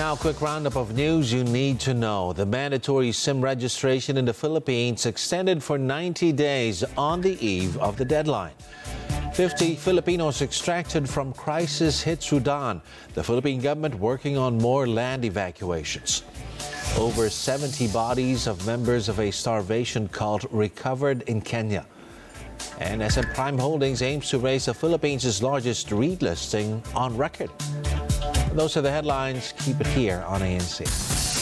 Now, quick roundup of news you need to know. The mandatory SIM registration in the Philippines extended for 90 days on the eve of the deadline. 50 Filipinos extracted from crisis hit Sudan. The Philippine government working on more land evacuations. Over 70 bodies of members of a starvation cult recovered in Kenya. And SM Prime Holdings aims to raise the Philippines' largest REIT listing on record. Those are the headlines. Keep it here on ANC.